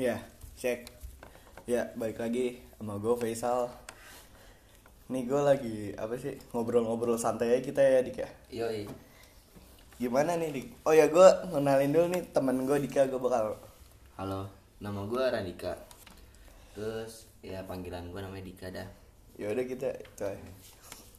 Ya, cek. Ya, balik lagi sama gue Faisal. Nih gue lagi apa sih ngobrol-ngobrol santai aja kita ya Dik ya. Yoi. Gimana nih Dik? Oh ya gue ngenalin dulu nih temen gue Dika gue bakal. Halo, nama gue Randika. Terus ya panggilan gue namanya Dika dah. Ya udah kita itu aja.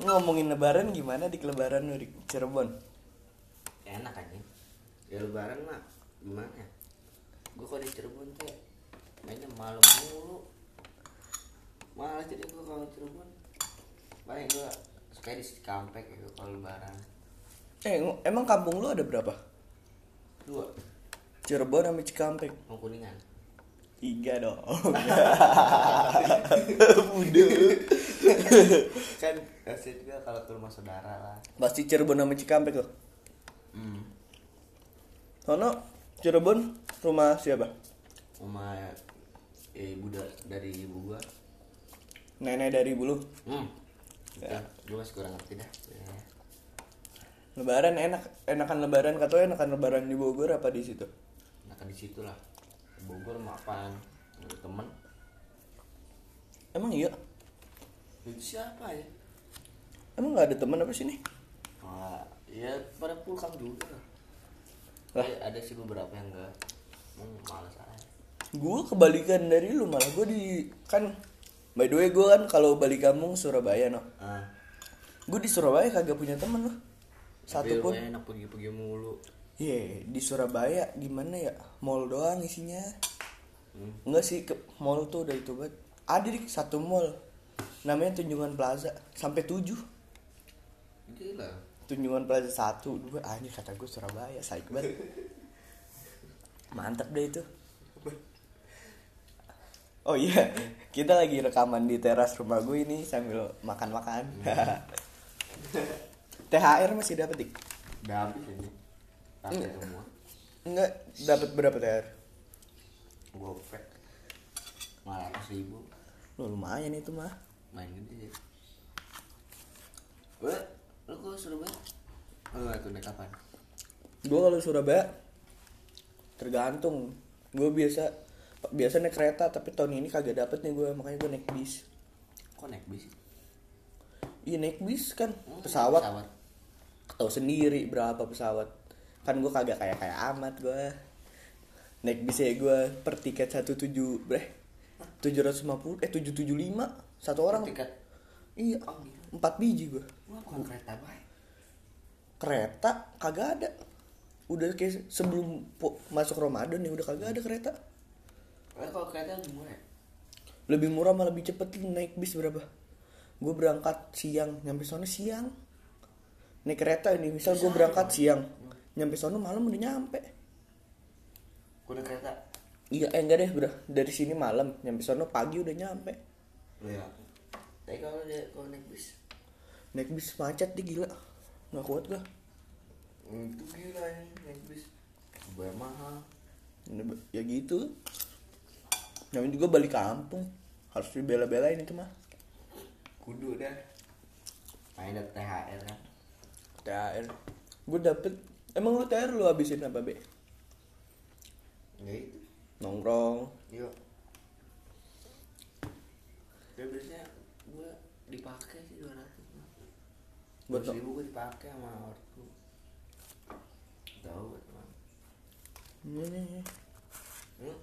Ngomongin lebaran gimana Dik lebaran lu Dik Cirebon? Enak aja. Ya lebaran mah gimana ya? Gue kalau di Cirebon tuh ya, mainnya malam mulu. Malah jadi gue kalau Cirebon paling gue suka di Cikampek gitu kalau lebaran. Eh ng- emang kampung lu ada berapa? Dua, Cirebon sama Cikampek? mau kuningan. Tiga dong. Udah. kan kasih juga kalau ke rumah saudara lah. Pasti Cirebon sama Cikampek tuh. Hmm. Sono Cirebon rumah siapa? Rumah eh, ibu da- dari ibu gua. Nenek dari bulu. Hmm. Ya. Ya. Gue masih kurang ngerti dah. Ya. Lebaran enak, enakan lebaran katanya enakan lebaran di Bogor apa di situ? Nah kan di situ lah. Bogor? Ada temen. Emang iya? Itu siapa ya? Emang nggak ada teman apa sih nih? Wah, ya pada pulang juga lah. Eh, ada sih beberapa yang enggak. Aja. Gue kebalikan dari lu malah gue di kan by the way gue kan kalau balik kampung Surabaya no. Ah. Gue di Surabaya kagak punya temen loh. Satu pun. enak pergi-pergi mulu. Iya di Surabaya gimana ya? Mall doang isinya. Hmm. Enggak sih ke mall tuh udah itu banget. Ada di satu mall namanya Tunjungan Plaza sampai tujuh. Gila. Tunjungan Plaza satu dua anjir kata gue Surabaya saik banget. Mantap deh itu. Oh iya, kita lagi rekaman di teras rumah gue ini sambil makan-makan. THR masih dapat dik? Habis ini. Enggak. semua. Enggak, dapat berapa THR? Gopek. Malah ribu. Loh, lumayan itu mah. Main gede sih. Wah, lu kok Surabaya? Oh, itu naik kapan? Gue kalau Surabaya tergantung. Gue biasa biasa naik kereta tapi tahun ini kagak dapet nih gue makanya gue naik bis. Kok naik bis? Iya naik bis kan Oh, pesawat. Pesawat. Tahu sendiri berapa pesawat. Kan gue kagak kayak kayak amat gue. Naik bis ya gue per tiket satu tujuh breh tujuh ratus lima puluh eh tujuh tujuh lima satu orang. Tiket. Iya Oh, empat biji gue. Kereta baik? Kereta kagak ada. Udah kayak sebelum masuk Ramadan nih udah kagak ada kereta. Kalau kereta lebih murah ya? lebih murah malah lebih cepet naik bis berapa? Gue berangkat siang nyampe sono siang. Naik kereta ini misal gue berangkat siang. nyampe sono malam udah nyampe. Gua naik kereta. iya eh enggak deh bro. Dari sini malam nyampe sono pagi udah nyampe. Iya. Tapi kalau naik bis, naik bis macet deh gila. Nggak kuat gue hmm, itu gila ya naik bis. Bayar mahal. ya gitu namanya juga balik kampung harus dibela-belain itu mah Kudu dah. Main dapet THR kan. THR gue dapet emang lu THR lu habisin apa be Ya itu. nongkrong Yuk. Ya biasanya gua dipakai sih 200 mah. Buat ribu gua dipakai sama ortu. Tahu teman. ini Hmm.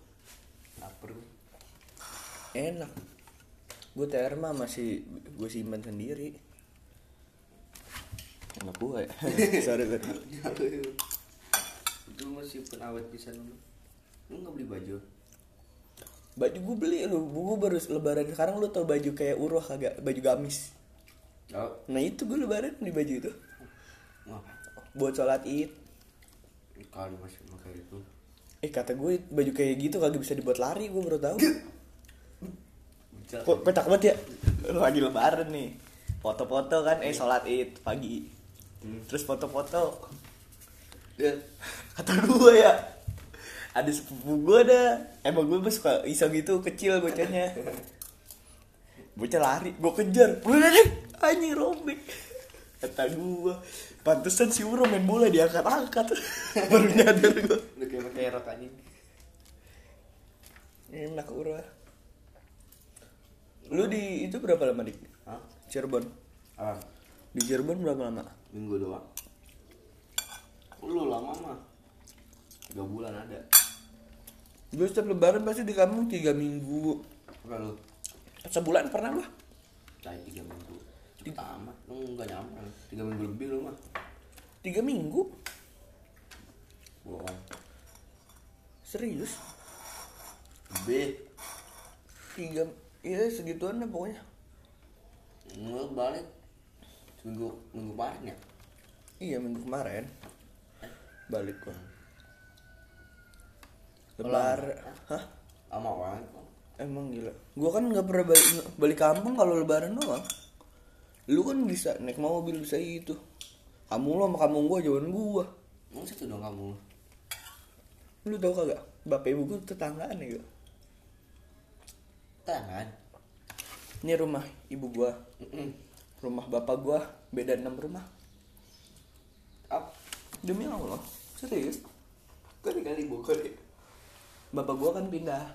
Laper gua. enak. Gue TR mah masih gue simpan sendiri. Enak gue ya. Sorry sorry itu masih penawet bisa dulu. Lu. Nggak beli baju? baju gue beli lu. Gue baru lebaran sekarang lu tau baju kayak uroh kagak baju gamis. Oh, nah itu gue lebaran di baju itu. Buat sholat id Kali masih pakai itu. eh kata gue baju kayak gitu kagak bisa dibuat lari gue baru tahu. Kok petak banget ya? Lagi lebaran nih. Foto-foto kan eh sholat id pagi. Hmm. terus foto-foto. Kata gue ya ada sepupu gue dah emang gue mah suka iseng gitu kecil bocahnya. Bocah lari gue kejar. Udah deh anjing robek. Kata gue pantesan si Uro main bola diangkat-angkat baru nyadar gue Udah kayak pakai rok anjing. enak urah lu di itu berapa lama dik Hah? Cirebon Ah, di Cirebon berapa lama minggu doang. Lu lama mah. Tiga bulan ada. gue setiap lebaran pasti di kampung tiga minggu Apa lu? sebulan pernah gua tiga minggu. Cepet amat. Lu nggak nyampe. Tiga minggu lebih lu mah. tiga minggu Bohong. serius B. tiga iya segituan lah pokoknya Lu balik. Minggu minggu kemarin ya. iya minggu kemarin balik gua lebar hah Sama orang emang gila gua kan nggak pernah balik balik kampung kalau lebaran doang lu kan bisa naik mobil bisa itu kamu lo sama kampung gua jauhan gua Emang situ dong kamu. lu tau kagak bapak ibu gua tetanggaan ya gak? Tangan. ini rumah ibu gua Mm-mm. rumah bapak gua beda enam rumah Up. demi allah serius Kali kali bokor ya. bapak gua kan pindah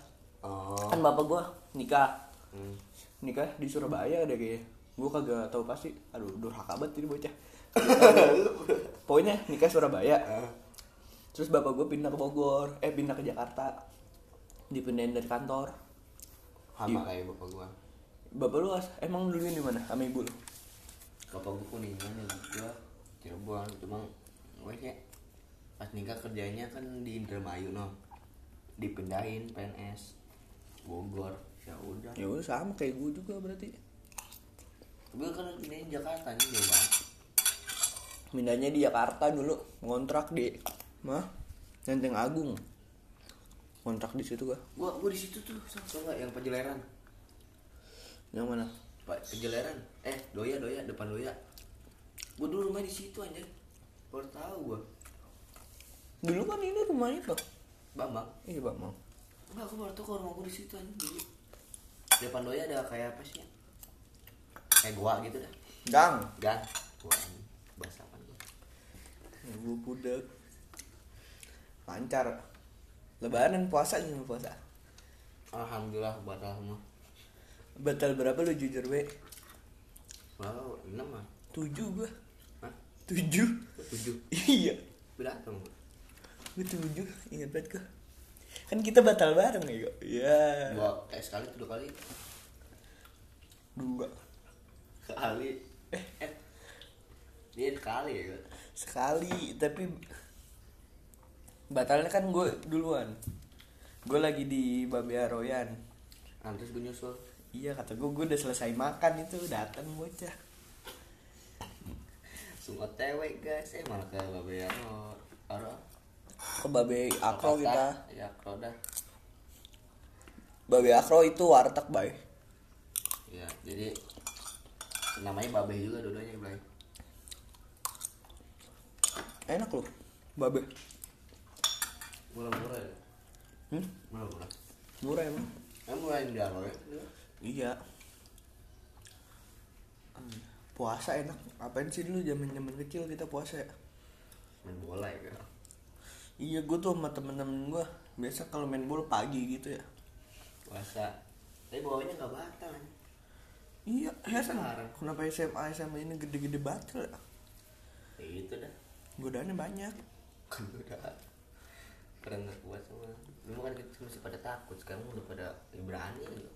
Oh. kan bapak gua nikah Hmm. nikah di Surabaya ada kayaknya gua kagak tahu pasti. Aduh durhaka banget ini bocah. Pokoknya nikah Surabaya. Terus bapak gua pindah ke Bogor eh pindah ke Jakarta. Dipindahin dari kantor. Sama kayak bapak gua. bapak lu as- emang dulunya di mana sama ibu lu? Bapak gua kuningan ya gua Cirebon cuma gue kayak pas nikah kerjanya kan di Indramayu no dipindahin PNS Bogor. Ya udah. Ya udah sama kayak gua juga berarti gue kan pindahin Jakarta nih jauh banget. Pindahnya di Jakarta dulu ngontrak di mah? Lenteng Agung. Kontrak di situ gua. Gua gua di situ tuh sama nggak yang pejeleran. Yang mana? Pak pejeleran. Eh doya doya depan doya. Gua dulu rumah di situ aja baru tahu gua. Dulu kan ini rumah itu bambang. Iya bang mau Enggak, aku baru tahu kalau rumah gua di situ aja dulu depan doya ada kayak apa sih? Kayak gua gitu dah. Gang. Gang. Gua bahasa apa gua ibu budak lancar. Lebaran puasa gimana puasa? Alhamdulillah batal semua. Batal berapa lu jujur be? Wow enam mah tujuh gua. Hah? tujuh? Tujuh. Iya. Beratung gua. Tujuh. Ingat banget gua. Kan kita batal bareng ya kok iya. Dua eh sekali dua kali. Dua sekali. Eh dia sekali ya sekali tapi batalnya kan gue duluan. Gue lagi di Babe Aroyan nah, terus gue nyusul. Iya kata gue gue udah selesai makan itu datang bocah. Semua cewek guys. Eh malah ke babe aro aro ke Babe Akro kita. Ya akro dah. Babe Akro itu warteg bay. Ya jadi namanya babe juga dua-duanya Blay. Enak loh Babe. Murah-murah ya? Hmm? murah-murah. Murah emang. Emang murah yang di aro ya? Iya. Hmm, puasa enak. Apain sih dulu zaman zaman kecil kita puasa ya? Main bola ya? Kan iya gue tuh sama temen-temen gue biasa kalau main bola pagi gitu ya. Puasa. Tapi bawahnya nggak batal iya heran sekarang. kenapa SMA SMA ini gede-gede batal ya ya itu dah. Godaannya banyak. Kan udah karena nggak kuat sama dulu kan kita masih pada takut sekarang udah pada berani gitu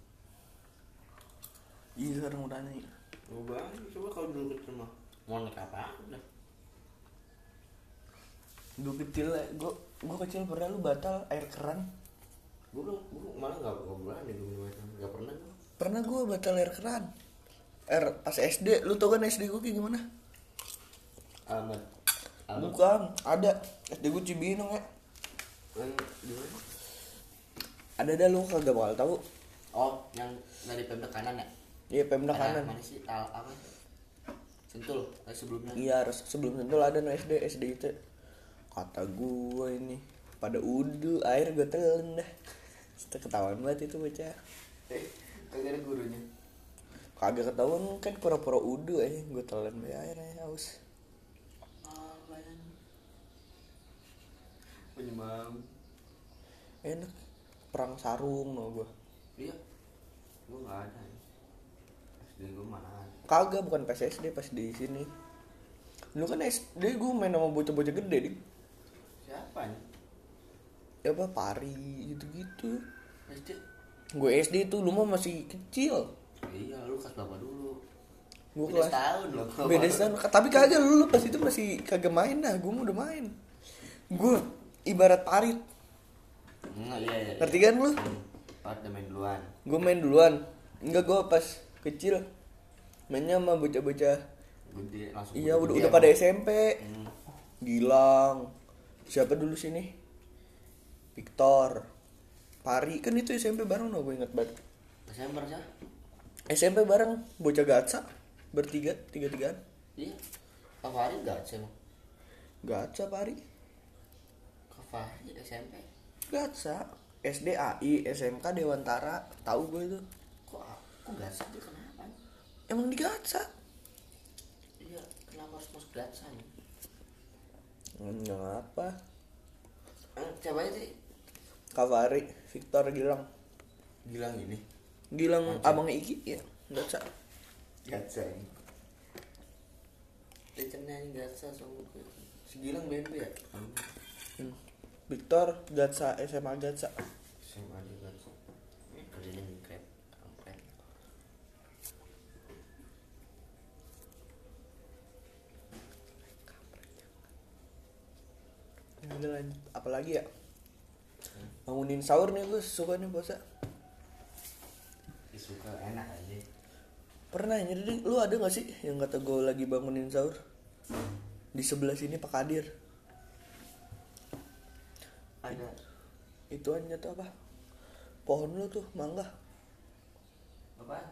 iya sekarang udah nih mau berani? Coba kalau dulu kecil mah. Mau naik apa udah gue kecil gue gue kecil pernah lu batal air keran. Gue belum gue malah nggak nggak berani gue minum air nggak pernah gue pernah gue batal air keran. Air pas SD lu tau kan SD gue kayak gimana? Ahmad bukan ada. SD gue Cibinong ya. Ada dah lu kagak bakal tahu. Oh yang dari pemda kanan ya? Iya pemda Ada kanan. mana sih? Tal apa? Sentul eh, sebelumnya. Iya harus sebelum sentul ada no SD SD itu. Kata gue ini pada udu air gue telan dah. Ketahuan banget itu bocah. Eh kagak ada gurunya. Kagak ketahuan kan pura-pura udu aja gue telan air aja haus. Penyemam enak perang sarung no gue iya. Gue nggak ada SD gue mana ada. Kagak bukan pas SD pas di sini. Lu kan SD gue main sama bocah-bocah gede dik. Siapa nih ya apa pari gitu gitu SD gue SD itu lu mah masih kecil. Iya lu kelas berapa dulu? Gue beda kelas setahun loh beda setahun. Tapi kagak lu, lu pas itu masih kagak main dah. Gue udah main. Gue ibarat parit. Enggak, iya, iya, ngerti kan lu? Udah main duluan. Gue main duluan. Enggak gue pas kecil mainnya sama bocah-bocah. Iya udah udah pada. SMP Hmm. Gilang. Siapa dulu sini? Victor Pari. Kan itu SMP bareng no gue inget banget. Desember sih SMP bareng bocah gatsa bertiga tiga tigaan iya. Kafari gak sih emang? Gatsa Pari. Kafari SMP gatsa SD AI SMK Dewantara. Tahu gue itu. Kok aku sih? Dia kenapa? Emang di gatsa iya kenapa harus masuk gatsa nih? Nggak apa coba aja sih Kavari Victor Gilang. Bilang gini Gilang abang Iki? Ya gatsa gatsa ini. Dia cenanya gatsa sama si Gilang BNP ya? Hmm. Victor gatsa SMA gatsa SMA gatsa kerjanya di grab kampret udah lanjut. Apalagi ya? Bangunin sahur nih gue suka nih puasa. Suka enak aja Pernah ya, jadi lu ada gak sih yang kata gue lagi bangunin sahur? Di sebelah sini Pak Kadir. ada Itu aja tuh apa? Pohon lu tuh, mangga. apa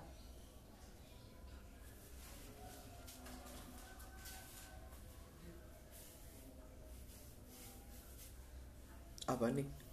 Apa nih?